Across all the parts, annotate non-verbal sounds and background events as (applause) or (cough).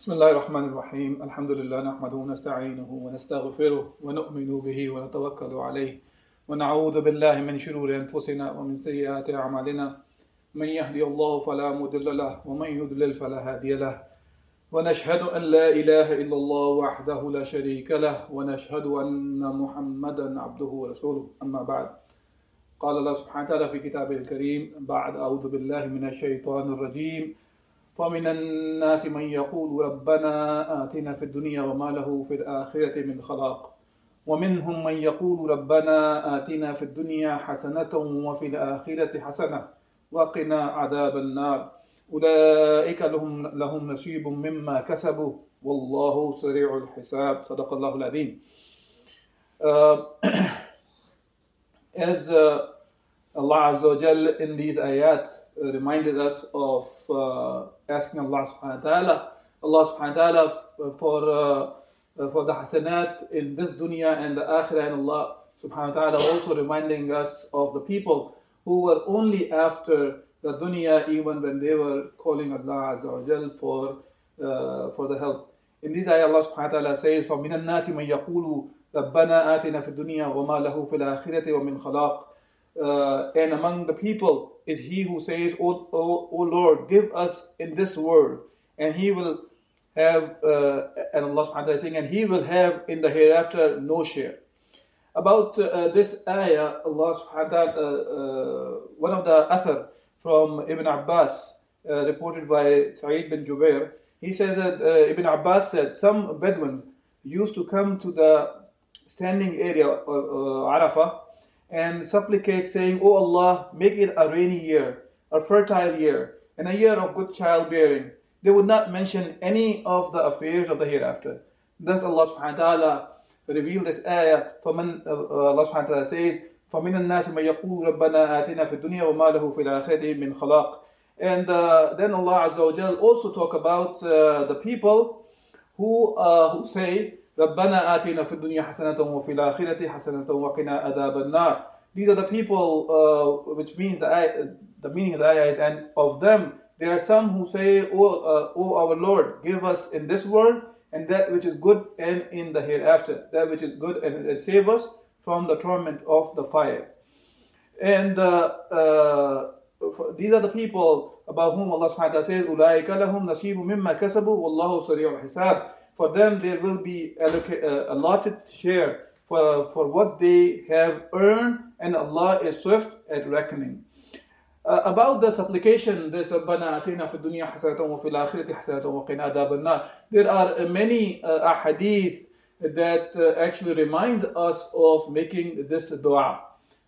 بسم الله الرحمن الرحيم الحمد لله نحمده ونستعينه ونستغفره ونؤمن به ونتوكل عليه ونعوذ بالله من شرور أنفسنا ومن سيئات أعمالنا من يهدي الله فلا مضل له ومن يضلل فلا هادي له ونشهد أن لا إله إلا الله وحده لا شريك له ونشهد أن محمدا عبده ورسوله أما بعد قال الله سبحانه وتعالى في كتابه الكريم بعد أعوذ بالله من الشيطان الرجيم ومن الناس من يقول ربنا آتنا في الدنيا وما له في الآخرة من خلاق. ومنهم من يقول ربنا آتنا في الدنيا حسنة وفي الآخرة حسنة وقنا عذاب النار. أولئك لهم لهم نصيب مما كسبوا. والله سريع الحساب. صدق الله العظيم. Uh, (clears throat) As uh, Allah Azza wa Jal in these ayat reminded us of uh, asking Allah subhanahu wa ta'ala, Allah subhanahu wa ta'ala for, uh, for the hasanat in this dunya and the akhirah, and Allah subhanahu wa ta'ala also reminding us of the people who were only after the dunya even when they were calling Allah Azza wa Jal for, uh, for the help. In this ayah, Allah subhanahu wa ta'ala says, فَمِنَ النَّاسِ مَنْ يَقُولُ رَبَّنَا آتِنَا فِي الدُّنْيَا وَمَا لَهُ فِي الْآخِرَةِ وَمِنْ خَلَاقٍ uh, and among the people is he who says, O, o, o Lord, give us in this world. And he will have, uh, and Allah subhanahu wa saying, and he will have in the hereafter no share. About uh, this ayah, Allah subhanahu wa ta'ala, uh, one of the author from Ibn Abbas, uh, reported by Sa'id bin Jubair, he says that uh, Ibn Abbas said, some Bedouins used to come to the standing area of Arafah and supplicate, saying, O Allah, make it a rainy year, a fertile year, and a year of good childbearing. They would not mention any of the affairs of the hereafter. Thus Allah subhanahu wa ta'ala revealed this ayah. فَمَنْ, uh, Allah subhanahu wa ta'ala says, فَمِنَ النَّاسِ مَنْ يَقُولُ رَبَّنَا آتِنَا فِي الدُّنْيَا وَمَا لَهُ فِي الْآخِرَةِ مِنْ خَلَاقٍ And uh, then Allah Azza wa Jal also talk about uh, the people who, uh, who say, ربنا آتنا في الدنيا حسنة وفي الآخرة حسنة وقنا عذاب النار. These are the people, uh, which means the, the meaning of the ayah is, and of them there are some who say, "O, uh, o our Lord, give us in this world and that which is good and in the hereafter, that which is good and, and save us from the torment of the fire." And uh, uh these are the people about whom Allah subhanahu wa ta'ala says, أُولَٰئِكَ لَهُمْ نَصِيبٌ مِمَّا كَسَبُوا وَاللَّهُ سَرِيعُ الْحِسَابِ For them there will be allocated, uh, allotted share for, for what they have earned, and Allah is swift at reckoning. Uh, about the supplication, this رَبَّنَا أَتِينَا فِي الدُّنْيَا حَسَنَةً وَفِي الْآخِرَةِ حَسَنَةً وَقِنَا عَذَابَ النَّارِ There are many uh, ahadith that uh, actually reminds us of making this dua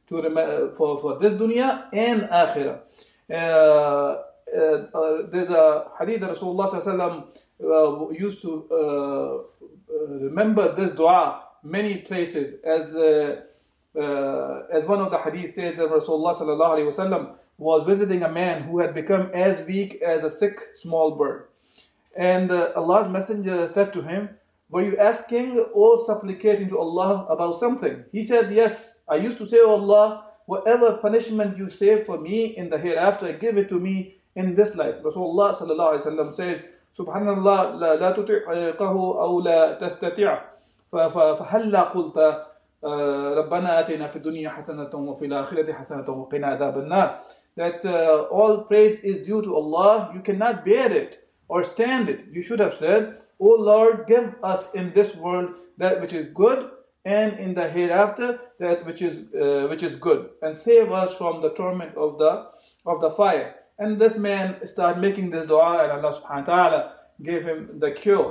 to rem- for, for this dunya and akhirah. Uh, uh, uh, there's a hadith that Rasulullah uh, used to uh, remember this dua many places. As uh, uh, as one of the hadith says that Rasulullah was visiting a man who had become as weak as a sick small bird, and uh, Allah's Messenger said to him, "Were you asking or supplicating to Allah about something?" He said, "Yes. I used to say, Allah." Whatever punishment you save for me in the hereafter, give it to me in this life. Rasulullah sallallahu says, "Subhanallah, la, la tuti'ahu aw la tastati' فهلا قلت ربنا آتنا في الدنيا حسنة وفي الآخرة حسنة وقنا عذاب النار that uh, all praise is due to Allah you cannot bear it or stand it you should have said O Lord give us in this world that which is good and in the hereafter that which is uh, which is good and save us from the torment of the of the fire and this man started making this dua and Allah subhanahu wa ta'ala gave him the cure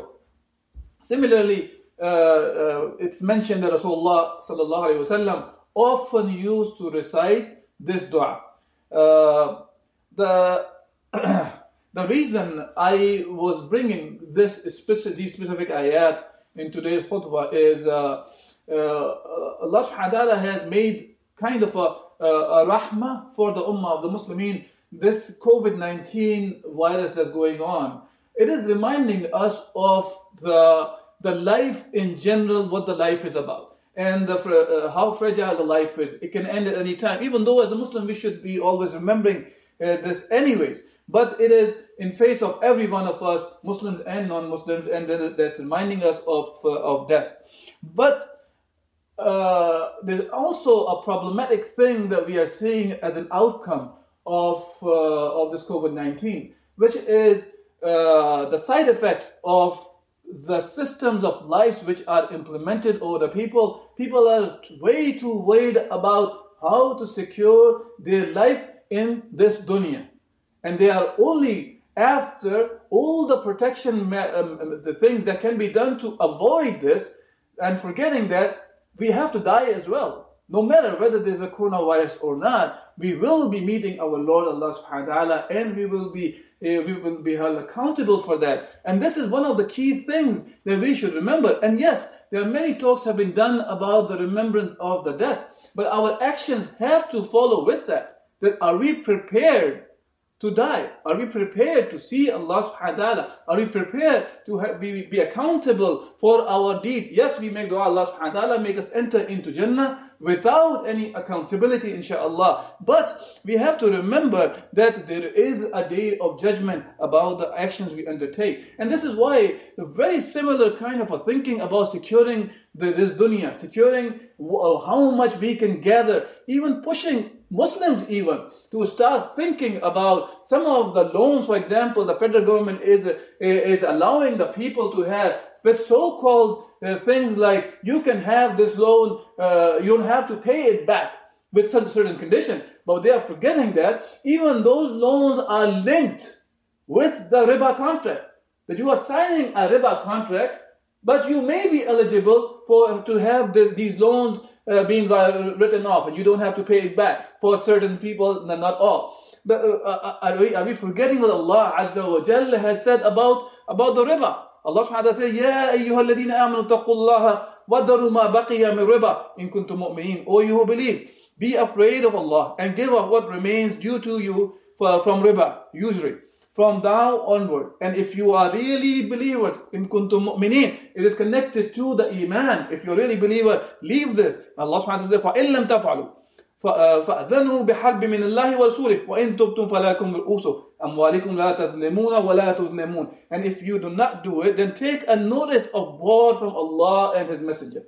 similarly uh, uh, it's mentioned that Rasulullah sallallahu alaihi wasallam often used to recite this dua. Uh, the (clears throat) the reason I was bringing this specific, specific ayat in today's khutbah is uh, uh, Allah subhanahu wa ta'ala has made kind of a, a rahmah for the ummah of the Muslimin. This COVID 19 virus that's going on, it is reminding us of the, the life in general, what the life is about and the, uh, how fragile the life is. It can end at any time. Even though as a Muslim we should be always remembering uh, this anyways. But it is in face of every one of us, Muslims and non-Muslims, and that's reminding us of, uh, of death. But uh, there's also a problematic thing that we are seeing as an outcome of, uh, of this COVID-19, which is uh, the side effect of the systems of life which are implemented over the people. People are way too worried about how to secure their life in this dunya. And they are only after all the protection, um, um, the things that can be done to avoid this, and forgetting that we have to die as well. No matter whether there's a coronavirus or not, we will be meeting our Lord Allah subhanahu wa ta'ala and we will be uh, we will be held accountable for that. And this is one of the key things that we should remember. And yes, there are many talks have been done about the remembrance of the death, but our actions have to follow with that. That are we prepared to die? Are we prepared to see Allah subhanahu wa ta'ala? Are we prepared to be, be accountable for our deeds? Yes, we make dua Allah subhanahu wa ta'ala make us enter into Jannah without any accountability inshallah. But we have to remember that there is a day of judgment about the actions we undertake. And this is why the very similar kind of a thinking about securing the, this dunya, securing how much we can gather, even pushing Muslims even to start thinking about some of the loans, for example, the federal government is, is allowing the people to have with so-called uh, things like you can have this loan, uh, you don't have to pay it back with some certain conditions. But they are forgetting that even those loans are linked with the riba contract. That you are signing a riba contract, but you may be eligible for to have the, these loans uh, being written off, and you don't have to pay it back for certain people, not all. But uh, uh, uh, are, we, are we forgetting what Allah Azza wa Jalla has said about about the riba? Allah Subhanahu wa Taala said, "Ya ayyuhal ladina amanu taqullaha wadaru ma baqiya min riba in kuntum mu'minin." O you who believe, be afraid of Allah and give up what remains due to you from riba, usury from now onward. And if you are really believers in kuntum mu'minin, it is connected to the iman. If you're really believer, leave this. Allah subhanahu wa ta'ala says, فَإِن لَمْ تَفْعَلُوا فأذنوا بحرب من الله ورسوله وإن تبتم فلكم رؤوس أموالكم لا تظلمون ولا تظلمون and if you do not do it then take a notice of war from Allah and His Messenger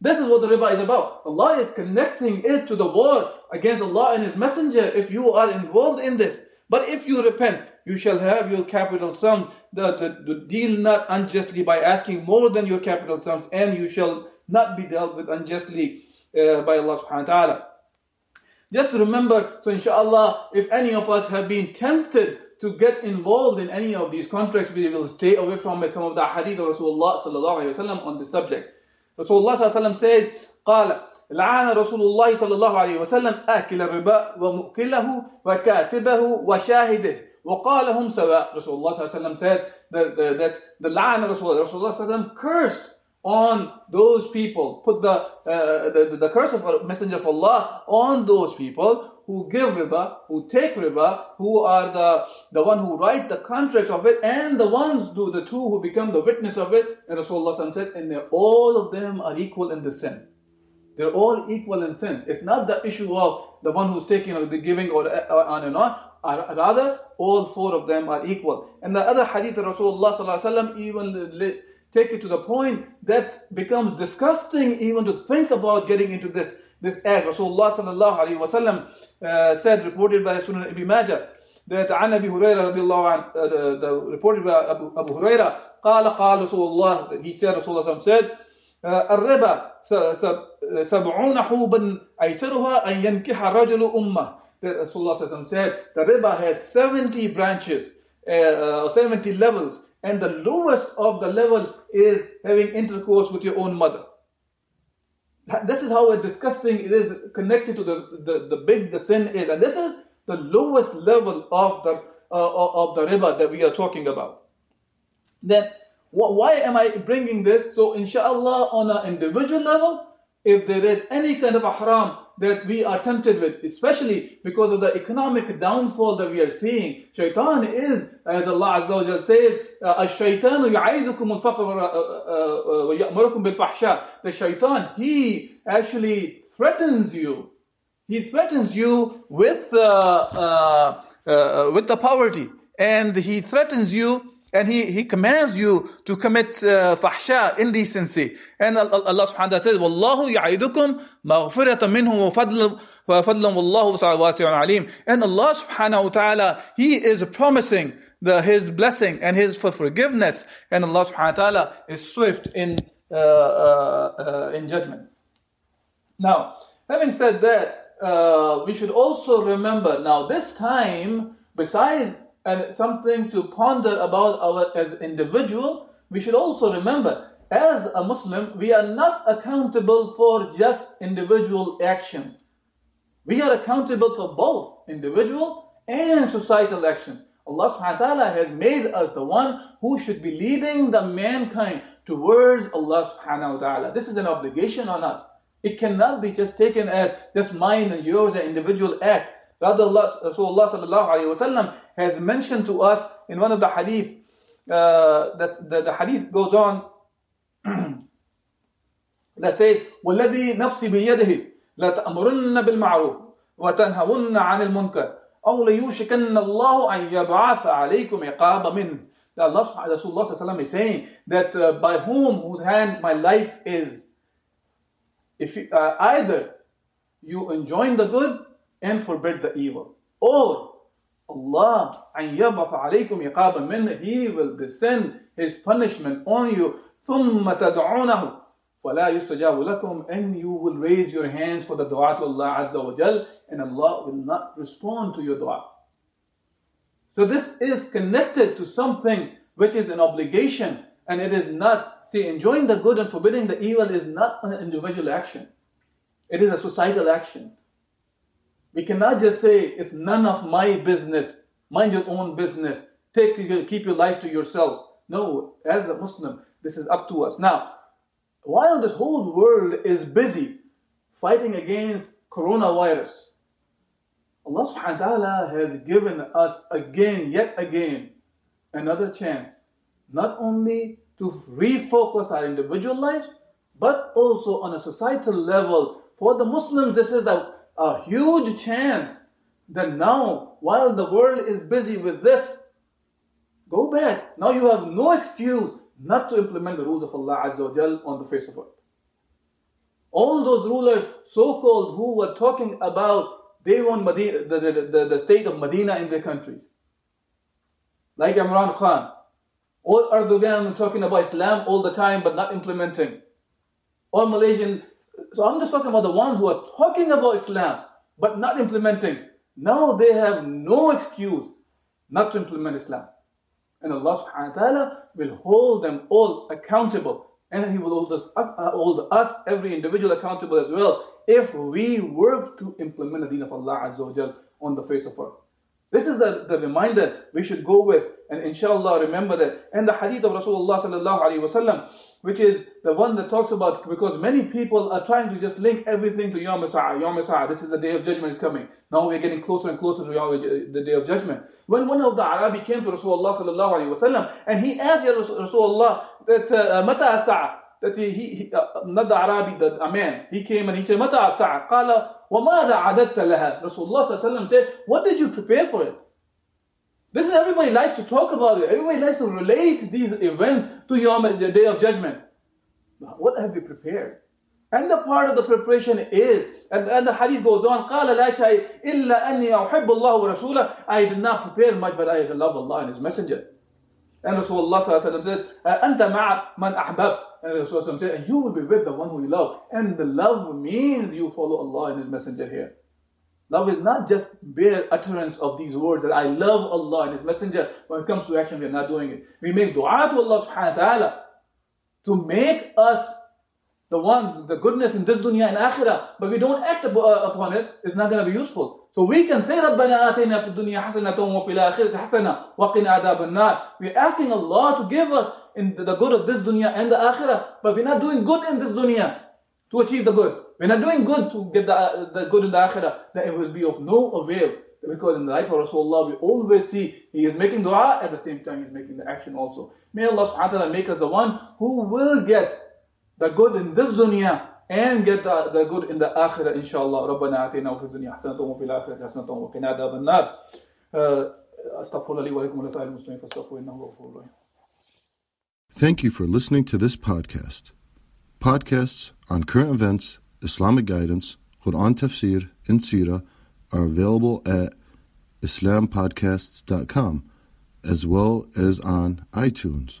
this is what the riba is about Allah is connecting it to the war against Allah and His Messenger if you are involved in this but if you repent you shall have your capital sums. The, the, the deal not unjustly by asking more than your capital sums, and you shall not be dealt with unjustly uh, by Allah subhanahu wa ta'ala. Just remember, so inshallah, if any of us have been tempted to get involved in any of these contracts, we will stay away from it. Some of the hadith of Rasulullah sallallahu alayhi wa on this subject. Rasulullah sallallahu alayhi wa says, قال لعن رسول الله صلى الله عليه وسلم آكل الربا ومؤكله وكاتبه وشاهده وَقَالَهُمْ سَوَاء Rasulullah said that, that, that the la'an Rasulullah, Rasulullah cursed on those people, put the, uh, the, the curse of a messenger of Allah on those people who give riba, who take riba, who are the, the one who write the contract of it, and the ones, do the two who become the witness of it. And Rasulullah said, and all of them are equal in the sin. They're all equal in sin. It's not the issue of the one who's taking or the giving or, or on and on. Rather, all four of them are equal. And the other hadith of Rasulullah even take it to the point that becomes disgusting even to think about getting into this, this act. Rasulullah sallallahu uh, said, reported by Sunan Ibn Majah, that عن أبي هريرة رضي الله عنه, uh, the, reported by Abu, Abu Huraira, قال قال رسول الله, he said, Rasulullah said, الربا سبعون حوبا أيسرها أن ينكح الرجل أمه that Rasulullah said, the riba has 70 branches, uh, 70 levels, and the lowest of the level is having intercourse with your own mother. This is how disgusting it is connected to the, the, the big the sin is. And this is the lowest level of the, uh, of the riba that we are talking about. Then Why am I bringing this? So, inshallah, on an individual level, if there is any kind of a haram that we are tempted with, especially because of the economic downfall that we are seeing, shaitan is, as Allah Azza wa says, الشيطان يعيدكم الفقر ويأمركم بالفحشاء. The shaitan, he actually threatens you. He threatens you with, uh, uh, uh, with the poverty. And he threatens you and he, he commands you to commit uh, fahsha, indecency. And Allah subhanahu wa ta'ala says, وَاللَّهُ يَعِدُكُمْ مَغْفِرَةً مِّنْهُ وَفَضْلًا وَفَضْلًا وَاللَّهُ وَاسِعٌ عَلِيمٌ And Allah subhanahu wa ta'ala, He is promising the, His blessing and His for forgiveness. And Allah subhanahu wa ta'ala is swift in, uh, uh, uh in judgment. Now, having said that, uh, we should also remember, now this time, besides and something to ponder about our as individual, we should also remember as a Muslim, we are not accountable for just individual actions. We are accountable for both individual and societal actions. Allah subhanahu wa ta'ala has made us the one who should be leading the mankind towards Allah subhanahu wa ta'ala. This is an obligation on us. It cannot be just taken as just mine and yours, an individual act. Rather, Allah, Rasulullah sallallahu alayhi wa sallam has mentioned to us in one of the hadith uh, that the, the hadith goes on (clears throat) that says والذي نفسي بيده لا تأمرن بالمعروف وتنهون عن المنكر أو ليوشكن الله أن يبعث عليكم عقاب منه that Allah Rasulullah is saying that uh, by whom whose hand my life is if you, uh, either you enjoin the good and forbid the evil or Allah أن يبعث عليكم عقابا منه He will descend His punishment on you ثم تدعونه فلا يستجاب لكم and you will raise your hands for the dua to Allah Azza wa Jal and Allah will not respond to your dua. So this is connected to something which is an obligation and it is not, see, enjoying the good and forbidding the evil is not an individual action. It is a societal action. We cannot just say it's none of my business. Mind your own business. Take keep your life to yourself. No, as a Muslim, this is up to us. Now, while this whole world is busy fighting against coronavirus, Allah subhanahu wa ta'ala has given us again, yet again, another chance. Not only to refocus our individual lives, but also on a societal level. For the Muslims, this is a a huge chance that now, while the world is busy with this, go back. Now you have no excuse not to implement the rules of Allah Azza wa on the face of earth. All those rulers, so called, who were talking about they want Medina, the, the, the, the state of Medina in their countries, like Imran Khan, or Erdogan talking about Islam all the time but not implementing, or Malaysian so I'm just talking about the ones who are talking about Islam but not implementing. Now they have no excuse not to implement Islam. And Allah subhanahu wa ta'ala will hold them all accountable. And He will hold us, uh, hold us, every individual accountable as well, if we work to implement the deen of Allah Azza wa on the face of earth. This is the, the reminder we should go with and inshallah remember that. And the hadith of Rasulullah sallallahu wasallam, which is the one that talks about because many people are trying to just link everything to Yom Sa'ah, Yom Sa'ah, this is the day of judgment is coming. Now we're getting closer and closer to the day of judgment. When one of the Arabi came to Rasulullah sallallahu wasallam and he asked Rasulullah that uh, uh, mata uh, that he, he uh, not the Arabi, the, a man, he came and he said mata sa'a, وماذا عددت لها? Rasulullah sallallahu alayhi wa said, what did you prepare for it? This is everybody likes to talk about it. Everybody likes to relate these events to Yom, the day of judgment. What have you prepared? And the part of the preparation is, and, and the hadith goes on, قال لا شيء إلا أني أحب الله ورسوله. I did not prepare much, but I love Allah and His Messenger. And Rasulullah said, Anta man ahbab. And Rasulullah said, You will be with the one who you love. And the love means you follow Allah and His Messenger here. Love is not just bare utterance of these words that I love Allah and His Messenger. When it comes to action, we are not doing it. We make dua to Allah subhanahu wa ta'ala to make us the one, the goodness in this dunya and akhirah, but we don't act upon it, it's not going to be useful. So we can say, رَبَّنَا آتِنَا فِي الدُّنْيَا حَسَنَةً وَفِي الْآخِرَةِ حَسَنَةً وَقِنَا عَذَابَ النَّارِ We're asking Allah to give us in the good of this dunya and the akhirah, but we're not doing good in this dunya to achieve the good. We're not doing good to get the, the good in the akhirah, then it will be of no avail. Because in the life of Rasulullah, we always see he is making dua at the same time he's making the action also. May Allah subhanahu wa ta'ala make us the one who will get the good in this dunya and get the, the good in the akhirah inshallah ربنا آتنا وفي الدنيا حسنة وفي الآخرة حسنة وقنا عذاب النار أستغفر الله لي ولكم ولسائر المسلمين فاستغفروا إنه هو الغفور الرحيم Thank you for listening to this podcast. Podcasts on current events, Islamic guidance, Quran tafsir, and Sirah are available at islampodcasts.com as well as on iTunes.